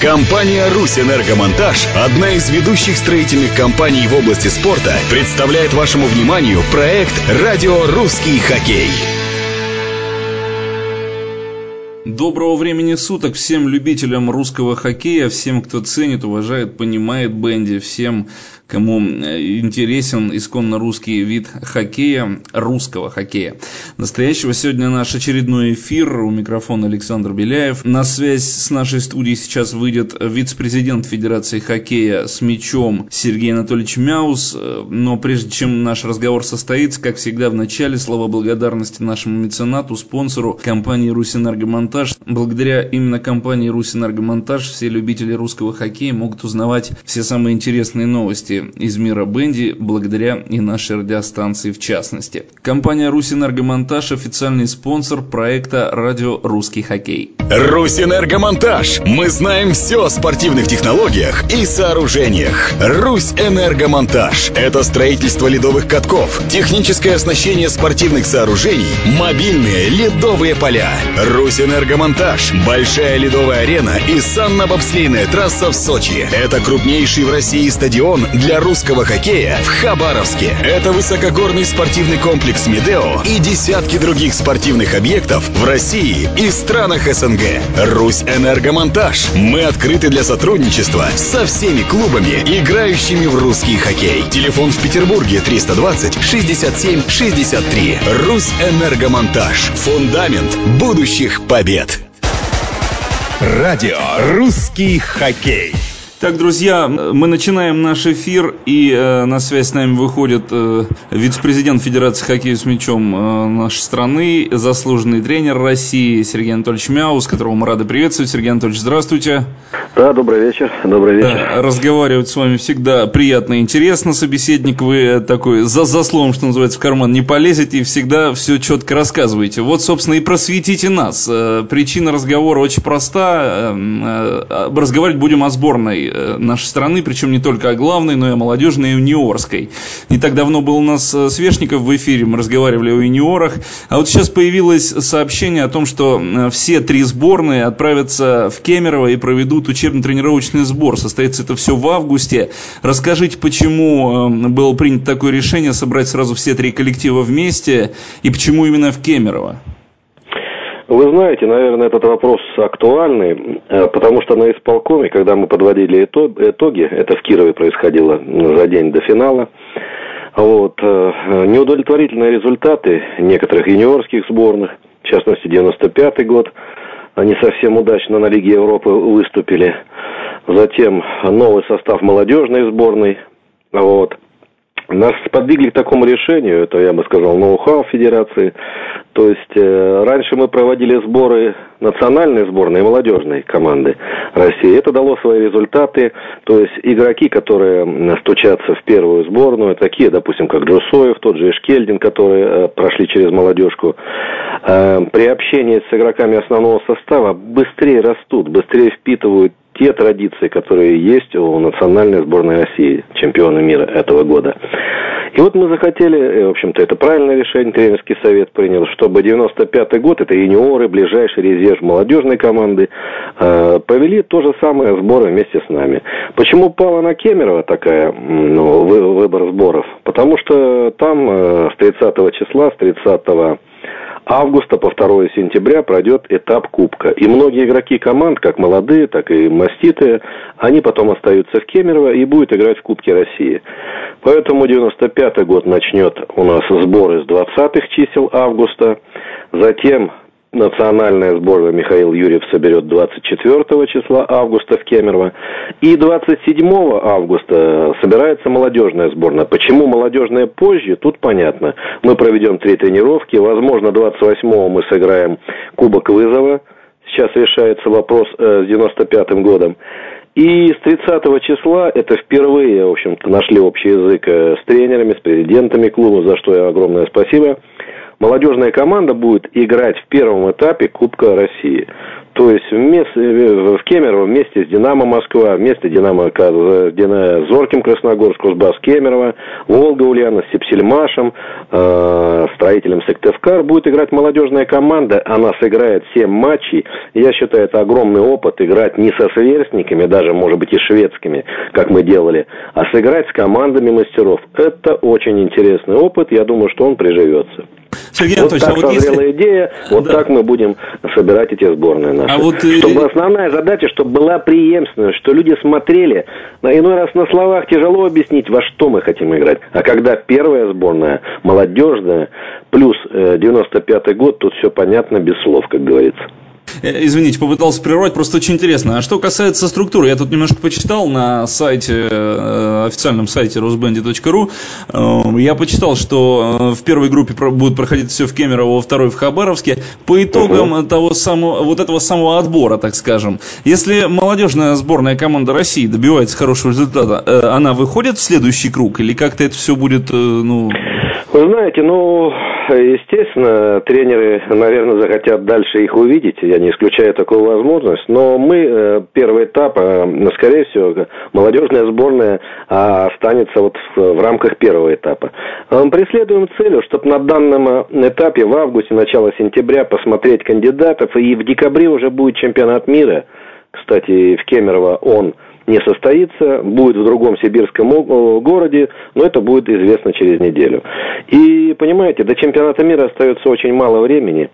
Компания «Русь-Энергомонтаж», одна из ведущих строительных компаний в области спорта, представляет вашему вниманию проект «Радио Русский хоккей». Доброго времени суток всем любителям русского хоккея, всем, кто ценит, уважает, понимает Бенди, всем кому э, интересен исконно русский вид хоккея, русского хоккея. Настоящего сегодня наш очередной эфир. У микрофона Александр Беляев. На связь с нашей студией сейчас выйдет вице-президент Федерации хоккея с мячом Сергей Анатольевич Мяус. Но прежде чем наш разговор состоится, как всегда в начале, слова благодарности нашему меценату, спонсору компании «Русэнергомонтаж». Благодаря именно компании «Русэнергомонтаж» все любители русского хоккея могут узнавать все самые интересные новости из мира Бенди, благодаря и нашей радиостанции в частности. Компания «Русэнергомонтаж» – официальный спонсор проекта «Радио Русский хоккей». «Русэнергомонтаж» – мы знаем все о спортивных технологиях и сооружениях. «Русэнергомонтаж» – это строительство ледовых катков, техническое оснащение спортивных сооружений, мобильные ледовые поля. «Русэнергомонтаж» – большая ледовая арена и санно-бобслейная трасса в Сочи. Это крупнейший в России стадион для русского хоккея в Хабаровске. Это высокогорный спортивный комплекс «Медео» и десятки других спортивных объектов в России и странах СНГ. «Русь Энергомонтаж». Мы открыты для сотрудничества со всеми клубами, играющими в русский хоккей. Телефон в Петербурге 320 67 63. «Русь Энергомонтаж». Фундамент будущих побед. Радио «Русский хоккей». Так, друзья, мы начинаем наш эфир, и э, на связь с нами выходит э, вице-президент Федерации хоккея с мячом э, нашей страны, заслуженный тренер России Сергей Анатольевич Мяус, которого мы рады приветствовать. Сергей Анатольевич, здравствуйте. Да, добрый вечер. Добрый вечер. Да, разговаривать с вами всегда приятно и интересно. Собеседник вы такой за, за словом, что называется, в карман не полезете и всегда все четко рассказываете. Вот, собственно, и просветите нас. Э, причина разговора очень проста. Э, э, разговаривать будем о сборной Э, нашей страны, причем не только о главной, но и о молодежной и юниорской. Не так давно был у нас э, Свешников в эфире, мы разговаривали о юниорах, а вот сейчас появилось сообщение о том, что э, все три сборные отправятся в Кемерово и проведут учебно-тренировочный сбор. Состоится это все в августе. Расскажите, почему было принято такое решение собрать сразу все три коллектива вместе и почему именно в Кемерово? Вы знаете, наверное, этот вопрос актуальный, э, потому что на исполкоме, когда мы подводили итоги, это в Кирове происходило за день до финала, вот, э, неудовлетворительные результаты некоторых юниорских сборных, в частности, 95-й год, они совсем удачно на Лиге Европы выступили. Затем новый состав молодежной сборной, вот, нас подвигли к такому решению, это, я бы сказал, ноу-хау Федерации. То есть, э, раньше мы проводили сборы национальной сборной и молодежной команды России. Это дало свои результаты. То есть, игроки, которые стучатся в первую сборную, такие, допустим, как Джусоев, тот же Эшкельдин, которые э, прошли через молодежку, э, при общении с игроками основного состава быстрее растут, быстрее впитывают те традиции, которые есть у национальной сборной России, чемпиона мира этого года. И вот мы захотели, э, в общем-то, это правильное решение, тренерский совет принял, чтобы 95-й год, это юниоры, ближайший резерв молодежной команды, э, повели то же самое сборы вместе с нами. Почему пала на Кемерово такая, ну, выбор сборов? Потому что там э, с 30 числа, с 30 августа по 2 сентября пройдет этап Кубка. И многие игроки команд, как молодые, так и маститые, они потом остаются в Кемерово и будут играть в Кубке России. Поэтому 95-й год начнет у нас сборы с 20-х чисел августа. Затем национальная сборная Михаил Юрьев соберет 24 числа августа в Кемерово. И 27 августа собирается молодежная сборная. Почему молодежная позже, тут понятно. Мы проведем три тренировки. Возможно, 28 мы сыграем Кубок вызова. Сейчас решается вопрос э, с 95-м годом. И с 30 числа это впервые, в общем-то, нашли общий язык э, с тренерами, с президентами клуба, за что я огромное спасибо молодежная команда будет играть в первом этапе Кубка России. То есть вместе, в Кемерово вместе с «Динамо Москва», вместе Динамо, Динамо Зорким Красногорск, Кузбасс Кемерово, Волга Ульяна с Сепсельмашем, э, строителем Сыктывкар будет играть молодежная команда. Она сыграет 7 матчей. Я считаю, это огромный опыт играть не со сверстниками, даже, может быть, и шведскими, как мы делали, а сыграть с командами мастеров. Это очень интересный опыт. Я думаю, что он приживется. Сергей вот Анатольевич, так а вот созрела если... идея, вот да. так мы будем собирать эти сборные наши. А вот... Э, чтобы основная задача, чтобы была преемственность, что люди смотрели. На иной раз на словах тяжело объяснить, во что мы хотим играть. А когда первая сборная, молодежная, плюс 95-й э, год, тут все понятно без слов, как говорится. Э, извините, попытался прервать, просто очень интересно. А что касается структуры, я тут немножко почитал на сайте, э, официальном сайте rosbandy.ru, э, я почитал, что в первой группе будет проходить все в Кемерово, во второй в Хабаровске. По итогам угу. того самого, вот этого самого отбора, так скажем, если молодежная сборная команда России добивается хорошего результата, она выходит в следующий круг или как-то это все будет, ну... Вы знаете, ну, естественно, тренеры, наверное, захотят дальше их увидеть. Я не исключаю такую возможность. Но мы, э, первый этап, э, скорее всего, молодежная сборная а, останется вот в, рамках первого этапа. Преследуем целью, чтобы на данном этапе в августе, начало сентября посмотреть кандидатов. И в декабре уже будет чемпионат мира. Кстати, в Кемерово он – не состоится, будет в другом сибирском городе, но это будет известно через неделю. И, понимаете, до чемпионата мира остается очень мало времени,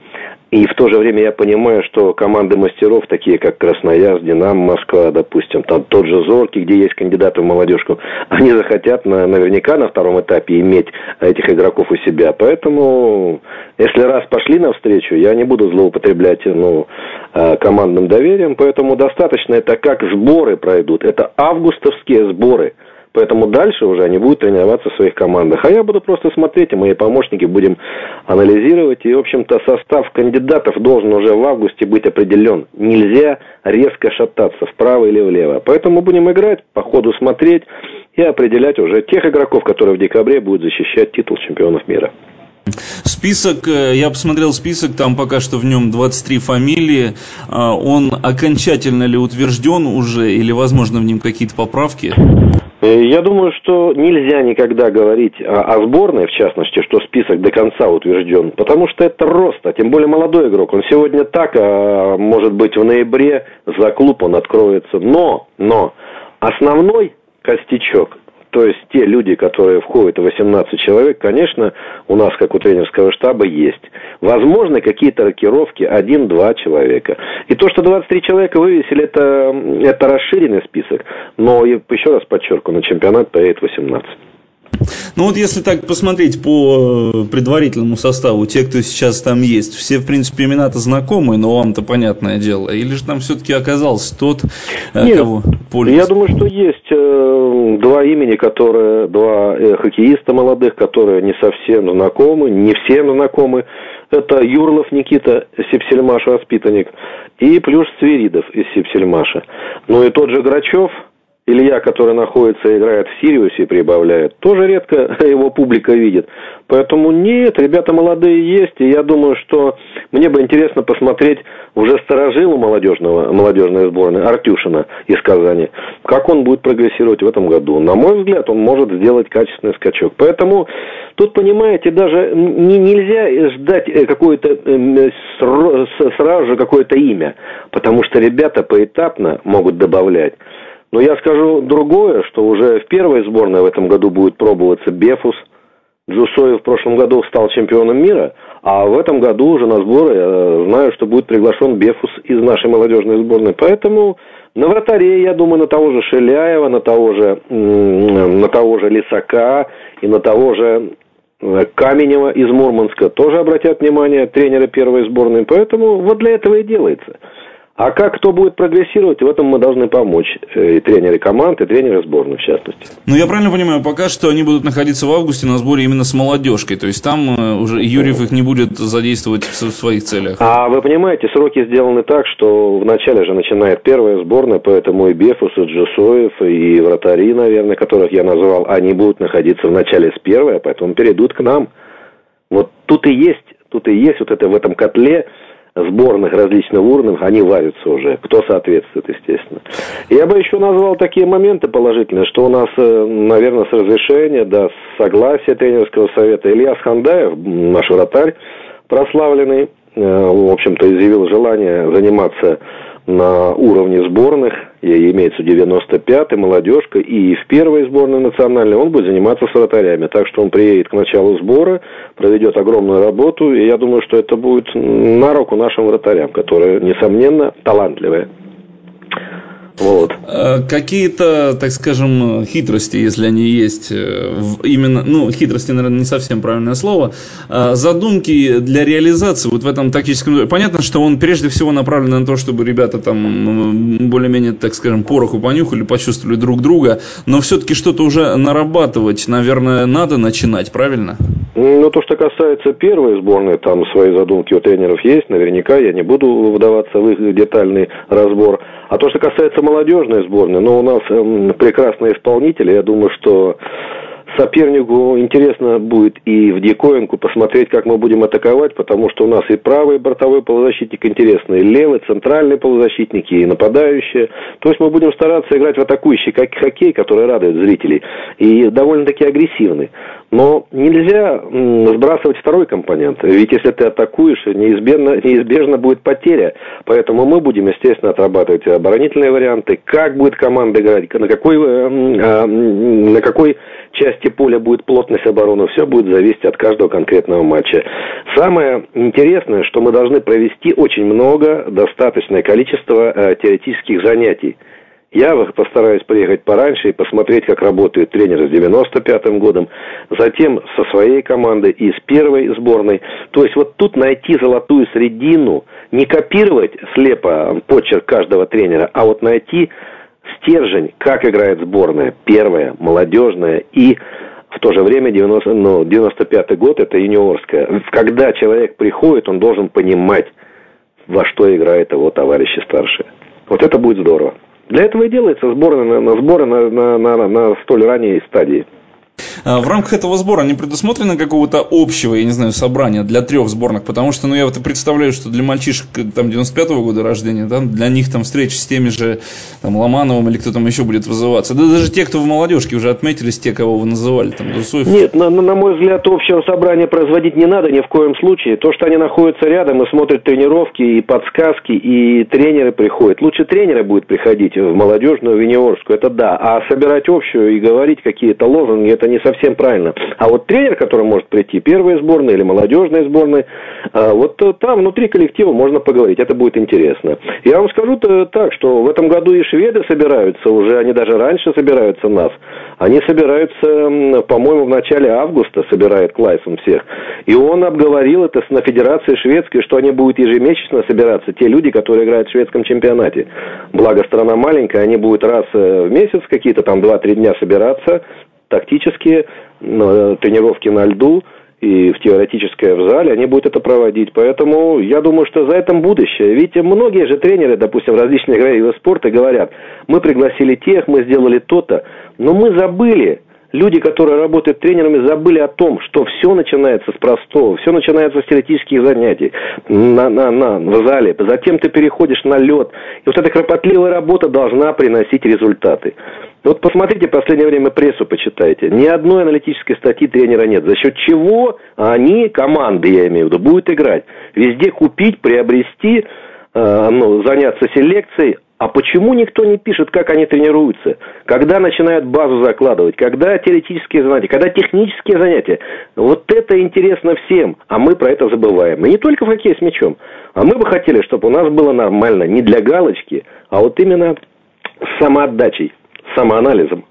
и в то же время я понимаю, что команды мастеров, такие как Красноярск, Динамо, Москва, допустим, там тот же Зорки, где есть кандидаты в молодежку, они захотят на, наверняка на втором этапе иметь этих игроков у себя. Поэтому, если раз пошли навстречу, я не буду злоупотреблять ну, э, командным доверием, поэтому достаточно это как сборы пройдут. Это августовские сборы – Поэтому дальше уже они будут тренироваться в своих командах. А я буду просто смотреть, и мои помощники будем анализировать. И, в общем-то, состав кандидатов должен уже в августе быть определен. Нельзя резко шататься вправо или влево. Поэтому будем играть, по ходу смотреть и определять уже тех игроков, которые в декабре будут защищать титул чемпионов мира. Список, э, я посмотрел список, там пока что в нем 23 фамилии. А, он окончательно ли утвержден уже или, возможно, в нем какие-то поправки? Э, я думаю, что нельзя никогда говорить о, сборной, в частности, что список до конца утвержден, потому что это рост, а тем более молодой игрок. Он сегодня так, а может быть в ноябре за клуб он откроется. Но, но, основной костячок то есть те люди, которые входят в 18 человек, конечно, у нас, как у тренерского штаба, есть. Возможно, какие-то рокировки один-два человека. И то, что 23 человека вывесили, это, это расширенный список. Но, еще раз подчеркиваю, на чемпионат поедет 18. Ну вот если так посмотреть по э, предварительному составу, те, кто сейчас там есть, все, в принципе, имена-то знакомые, но вам-то понятное дело. Или же там все-таки оказался тот, э, Нет, кого пользуется? Я думаю, что есть э, два имени, которые, два э, хоккеиста молодых, которые не совсем знакомы, не всем знакомы. Это Юрлов Никита, Сепсельмаш воспитанник, и плюс Свиридов из Сепсельмаша. Ну и тот же Грачев – Илья, который находится и играет в Сириусе, прибавляет, тоже редко его публика видит. Поэтому нет, ребята молодые есть, и я думаю, что мне бы интересно посмотреть уже старожилу молодежного, молодежной сборной Артюшина из Казани, как он будет прогрессировать в этом году. На мой взгляд, он может сделать качественный скачок. Поэтому тут, понимаете, даже не, нельзя ждать э, какое-то э, сразу же какое-то имя, потому что ребята поэтапно могут добавлять. Но я скажу другое, что уже в первой сборной в этом году будет пробоваться Бефус. Джусой в прошлом году стал чемпионом мира, а в этом году уже на сборы я знаю, что будет приглашен Бефус из нашей молодежной сборной. Поэтому на вратаре, я думаю, на того же Шеляева, на того же, на того же Лисака и на того же э, Каменева из Мурманска тоже обратят внимание тренера первой сборной. Поэтому вот для этого и делается. А как кто будет прогрессировать, в этом мы должны помочь. Э, и тренеры команд, и тренеры сборной, в частности. Ну, я правильно понимаю, пока что они будут находиться в августе на сборе именно с молодежкой. То есть там э, уже Юрьев их не будет задействовать в своих целях. А вы понимаете, сроки сделаны так, что вначале же начинает первая сборная, поэтому и Бефус, и Джусоев, и вратари, наверное, которых я назвал, они будут находиться в начале с первой, а поэтому перейдут к нам. Вот тут и есть, тут и есть вот это в этом котле сборных различных уровней, они варятся уже, кто соответствует, естественно. Я бы еще назвал такие моменты положительные, что у нас, э, наверное, с разрешения, да, с согласия тренерского совета Ильяс Хандаев, наш вратарь прославленный, э, в общем-то, изъявил желание заниматься на уровне сборных, и имеется 95-й, молодежка, и в первой сборной национальной он будет заниматься с вратарями. Так что он приедет к началу сбора, проведет огромную работу, и я думаю, что это будет на руку нашим вратарям, которые, несомненно, талантливые. Вот. Э, какие-то, так скажем, хитрости, если они есть, э, именно, ну, хитрости, наверное, не совсем правильное слово, а задумки для реализации вот в этом тактическом... Понятно, что он прежде всего направлен на то, чтобы ребята там более-менее, так скажем, пороху понюхали, почувствовали друг друга, но все-таки что-то уже нарабатывать, наверное, надо начинать, правильно? Ну, то, что касается первой сборной, там свои задумки у тренеров есть, наверняка я не буду вдаваться в их детальный разбор. А то, что касается молодежной сборной, ну, у нас э, прекрасные исполнители, я думаю, что сопернику интересно будет и в диковинку посмотреть, как мы будем атаковать, потому что у нас и правый бортовой полузащитник интересный, и левый, центральный полузащитники, и нападающие. То есть мы будем стараться играть в атакующий как хоккей, который радует зрителей, и довольно-таки агрессивный. Но нельзя сбрасывать второй компонент, ведь если ты атакуешь, неизбежно, неизбежно будет потеря. Поэтому мы будем, естественно, отрабатывать оборонительные варианты, как будет команда играть, на какой, э, а, на какой части поля будет плотность обороны, все будет зависеть от каждого конкретного матча. Самое интересное, что мы должны провести очень много, достаточное количество э, теоретических занятий. Я постараюсь приехать пораньше и посмотреть, как работают тренеры с 95-м годом, затем со своей командой и с первой сборной. То есть вот тут найти золотую средину, не копировать слепо почерк каждого тренера, а вот найти стержень, как играет сборная, первая, молодежная и в то же время 90, ну, 95-й год это юниорская. Когда человек приходит, он должен понимать, во что играет его товарищи старшие. Вот это будет здорово. Для этого и делается сборы на, на сборы на, на, на, на столь ранней стадии. А, в рамках этого сбора не предусмотрено какого-то общего, я не знаю, собрания для трех сборных? Потому что, ну, я вот и представляю, что для мальчишек там 95-го года рождения, да, для них там встреча с теми же там Ломановым или кто там еще будет вызываться. Да даже те, кто в молодежке уже отметились, те, кого вы называли, там, Дусоев. Нет, на, на мой взгляд, общего собрания производить не надо ни в коем случае. То, что они находятся рядом и смотрят тренировки, и подсказки, и тренеры приходят. Лучше тренеры будут приходить в молодежную, в юниорскую, это да. А собирать общую и говорить какие-то лозунги, это не совсем правильно. А вот тренер, который может прийти, первая сборная или молодежная сборная, а, вот там внутри коллектива можно поговорить, это будет интересно. Я вам скажу так, что в этом году и шведы собираются уже, они даже раньше собираются нас. Они собираются, по-моему, в начале августа собирает Клайсон всех. И он обговорил это на Федерации Шведской, что они будут ежемесячно собираться, те люди, которые играют в шведском чемпионате. Благо, страна маленькая, они будут раз э, в месяц какие-то там 2-3 дня собираться, тактические э, тренировки на льду и в теоретическое в зале, они будут это проводить. Поэтому я думаю, что за этим будущее. Ведь многие же тренеры, допустим, различных видов спорта говорят, мы пригласили тех, мы сделали то-то, но мы забыли, люди, которые работают тренерами, забыли о том, что все начинается с простого, все начинается с теоретических занятий на, на, на, в зале, затем ты переходишь на лед. И вот эта кропотливая работа должна приносить результаты. Вот посмотрите, в последнее время прессу почитайте. Ни одной аналитической статьи тренера нет. За счет чего они, команды, я имею в виду, будут играть. Везде купить, приобрести, э, ну, заняться селекцией. А почему никто не пишет, как они тренируются? Когда начинают базу закладывать? Когда теоретические занятия? Когда технические занятия? Вот это интересно всем, а мы про это забываем. И не только в хоккее с мячом. А мы бы хотели, чтобы у нас было нормально, не для галочки, а вот именно самоотдачей самоанализом.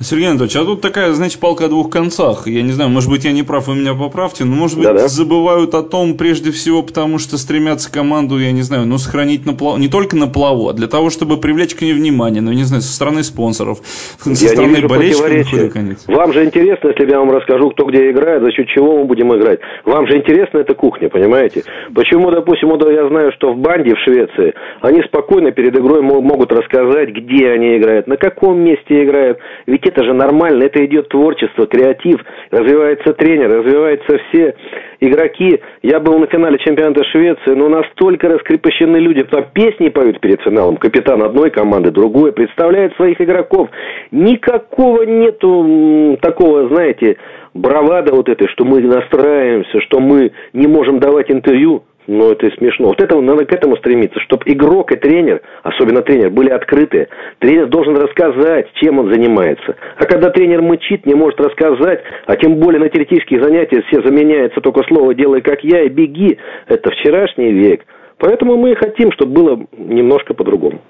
Сергей Анатольевич, а тут такая, знаете, палка о двух концах. Я не знаю, может быть, я не прав, вы меня поправьте, но, может быть, Да-да. забывают о том, прежде всего, потому что стремятся команду, я не знаю, ну, сохранить на плаву, не только на плаву, а для того, чтобы привлечь к ней внимание, ну, не знаю, со стороны спонсоров, со я стороны не болельщиков. Вам же интересно, если я вам расскажу, кто где играет, за счет чего мы будем играть. Вам же интересна эта кухня, понимаете? Почему, допустим, я знаю, что в банде в Швеции они спокойно перед игрой могут рассказать, где они играют, на каком месте играют. Ведь это же нормально, это идет творчество, креатив, развивается тренер, развиваются все игроки. Я был на финале чемпионата Швеции, но настолько раскрепощены люди, там песни поют перед финалом, капитан одной команды, другой, представляет своих игроков. Никакого нету такого, знаете, бравада вот этой, что мы настраиваемся, что мы не можем давать интервью. Но это смешно. Вот это надо к этому стремиться, чтобы игрок и тренер, особенно тренер, были открыты. Тренер должен рассказать, чем он занимается. А когда тренер мычит, не может рассказать, а тем более на теоретических занятиях все заменяется только слово «делай как я» и «беги», это вчерашний век. Поэтому мы хотим, чтобы было немножко по-другому.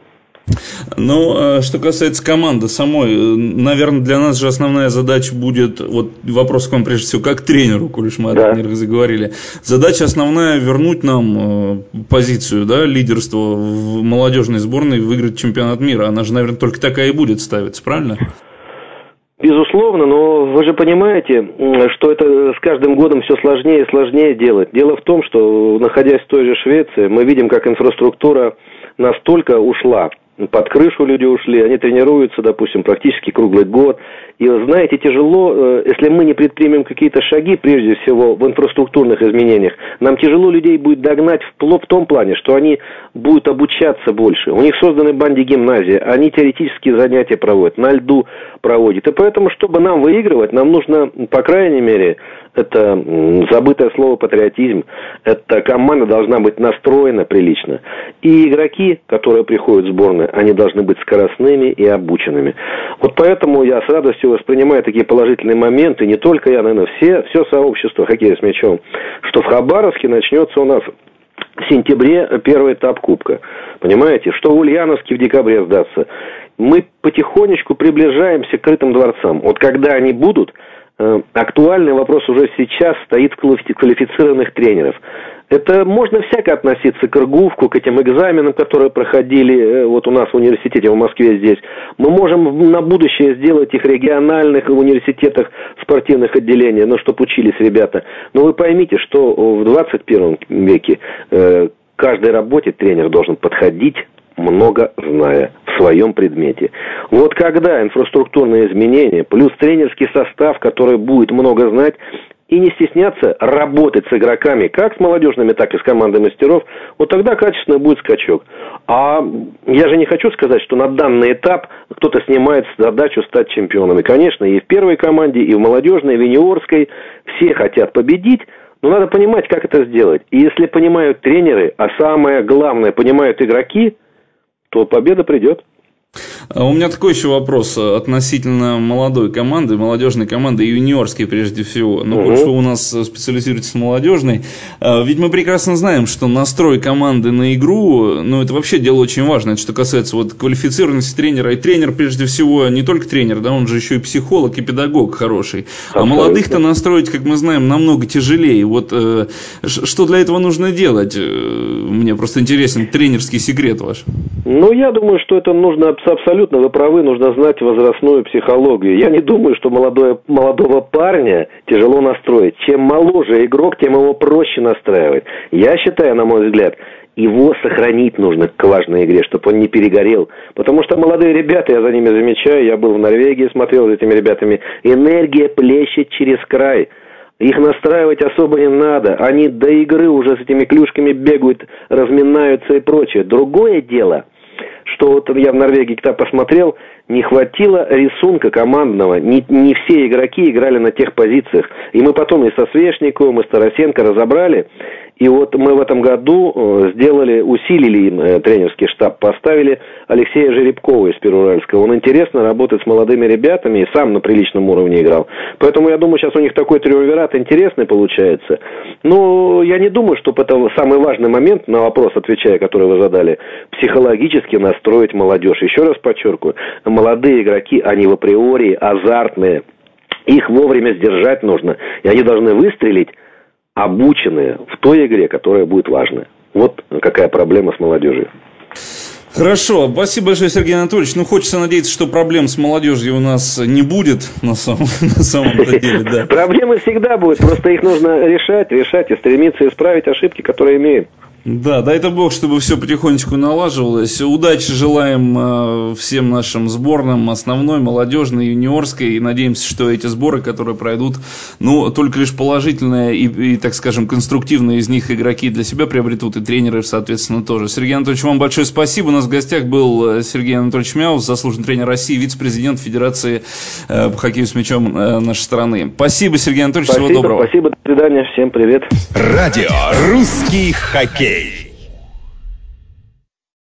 Ну, а что касается команды самой, наверное, для нас же основная задача будет, вот вопрос к вам прежде всего, как тренеру, коль уж мы да. о тренерах заговорили. Задача основная вернуть нам э, позицию, да, лидерства в молодежной сборной, выиграть чемпионат мира. Она же, наверное, только такая и будет ставиться, правильно? Безусловно, но вы же понимаете, что это с каждым годом все сложнее и сложнее делать. Дело в том, что, находясь в той же Швеции, мы видим, как инфраструктура настолько ушла под крышу люди ушли, они тренируются, допустим, практически круглый год. И, знаете, тяжело, э, если мы не предпримем какие-то шаги, прежде всего, в инфраструктурных изменениях, нам тяжело людей будет догнать в, том плане, что они будут обучаться больше. У них созданы банди гимназии, они теоретические занятия проводят, на льду проводят. И поэтому, чтобы нам выигрывать, нам нужно, по крайней мере, это забытое слово патриотизм, эта команда должна быть настроена прилично. И игроки, которые приходят в сборную, они должны быть скоростными и обученными. Вот поэтому я с радостью воспринимаю такие положительные моменты, не только я, наверное, все, все сообщество хоккея с мячом, что в Хабаровске начнется у нас в сентябре первый этап Кубка. Понимаете, что в Ульяновске в декабре сдаться. Мы потихонечку приближаемся к крытым дворцам. Вот когда они будут, актуальный вопрос уже сейчас стоит квалифицированных тренеров. Это можно всяко относиться к РГУВКу, к этим экзаменам, которые проходили э, вот у нас в университете в Москве здесь. Мы можем на будущее сделать их региональных в университетах спортивных отделений, ну, чтобы учились ребята. Но вы поймите, что в 21 веке э, каждой работе тренер должен подходить много зная в своем предмете. Вот когда инфраструктурные изменения, плюс тренерский состав, который будет много знать, и не стесняться работать с игроками, как с молодежными, так и с командой мастеров, вот тогда качественно будет скачок. А я же не хочу сказать, что на данный этап кто-то снимает задачу стать чемпионами. Конечно, и в первой команде, и в молодежной, и в юниорской все хотят победить, но надо понимать, как это сделать. И если понимают тренеры, а самое главное, понимают игроки – то победа придет. А у меня такой еще вопрос относительно молодой команды, молодежной команды, юниорской прежде всего. Но угу. что у нас специализируется молодежной. А, ведь мы прекрасно знаем, что настрой команды на игру, ну, это вообще дело очень важное. Это что касается вот квалифицированности тренера. И тренер, прежде всего, не только тренер, да, он же еще и психолог, и педагог хороший. А молодых-то настроить, как мы знаем, намного тяжелее. Вот э, что для этого нужно делать? Э, мне просто интересен тренерский секрет ваш. Ну, я думаю, что это нужно абсолютно, вы правы, нужно знать возрастную психологию. Я не думаю, что молодое, молодого парня тяжело настроить. Чем моложе игрок, тем его проще настраивать. Я считаю, на мой взгляд, его сохранить нужно к важной игре, чтобы он не перегорел. Потому что молодые ребята, я за ними замечаю, я был в Норвегии, смотрел за этими ребятами, энергия плещет через край. Их настраивать особо не надо. Они до игры уже с этими клюшками бегают, разминаются и прочее. Другое дело – что вот я в Норвегии когда посмотрел, не хватило рисунка командного. Не, не все игроки играли на тех позициях. И мы потом и со Свешниковым, и с Тарасенко разобрали. И вот мы в этом году э, сделали, усилили им э, тренерский штаб, поставили Алексея Жеребкова из Перуральского. Он интересно работает с молодыми ребятами и сам на приличном уровне играл. Поэтому я думаю, сейчас у них такой триумвират интересный получается. Но я не думаю, что это самый важный момент, на вопрос отвечая, который вы задали, психологически настроить молодежь. Еще раз подчеркиваю, молодые игроки, они в априори азартные. Их вовремя сдержать нужно. И они должны выстрелить обученные в той игре, которая будет важная. Вот какая проблема с молодежью. Хорошо, спасибо большое, Сергей Анатольевич. Ну, хочется надеяться, что проблем с молодежью у нас не будет на самом, на самом деле, да. Проблемы всегда будут, просто их нужно решать, решать и стремиться исправить ошибки, которые имеем. Да, дай это бог, чтобы все потихонечку налаживалось. Удачи желаем э, всем нашим сборным, основной, молодежной, юниорской. И надеемся, что эти сборы, которые пройдут, ну, только лишь положительные и, и, так скажем, конструктивные из них игроки для себя приобретут, и тренеры, соответственно, тоже. Сергей Анатольевич, вам большое спасибо. У нас в гостях был э, Сергей Анатольевич Мяус, заслуженный тренер России, вице-президент Федерации э, по хоккею с мячом нашей страны. Спасибо, Сергей Анатольевич, спасибо, всего доброго. Спасибо, свидания, всем привет. Радио «Русский хоккей».